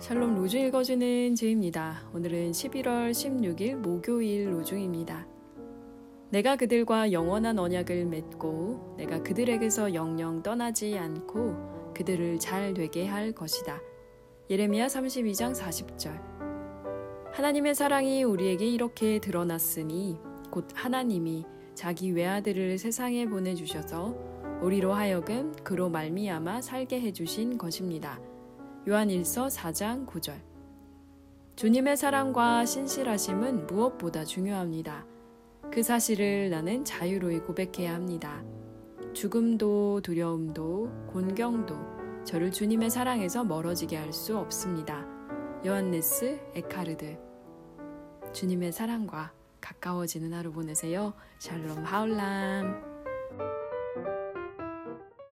샬롬 로주 읽어주는 제입니다. 오늘은 11월 16일 목요일 로중입니다. 내가 그들과 영원한 언약을 맺고 내가 그들에게서 영영 떠나지 않고 그들을 잘 되게 할 것이다. 예레미야 32장 40절. 하나님의 사랑이 우리에게 이렇게 드러났으니 곧 하나님이 자기 외아들을 세상에 보내 주셔서 우리로 하여금 그로 말미암아 살게 해 주신 것입니다. 요한일서 4장 9절. 주님의 사랑과 신실하심은 무엇보다 중요합니다. 그 사실을 나는 자유로이 고백해야 합니다. 죽음도 두려움도 곤경도 저를 주님의 사랑에서 멀어지게 할 수 없습니다. 요한네스 에카르드. 주님의 사랑과 가까워지는 하루 보내세요. 샬롬 하울람.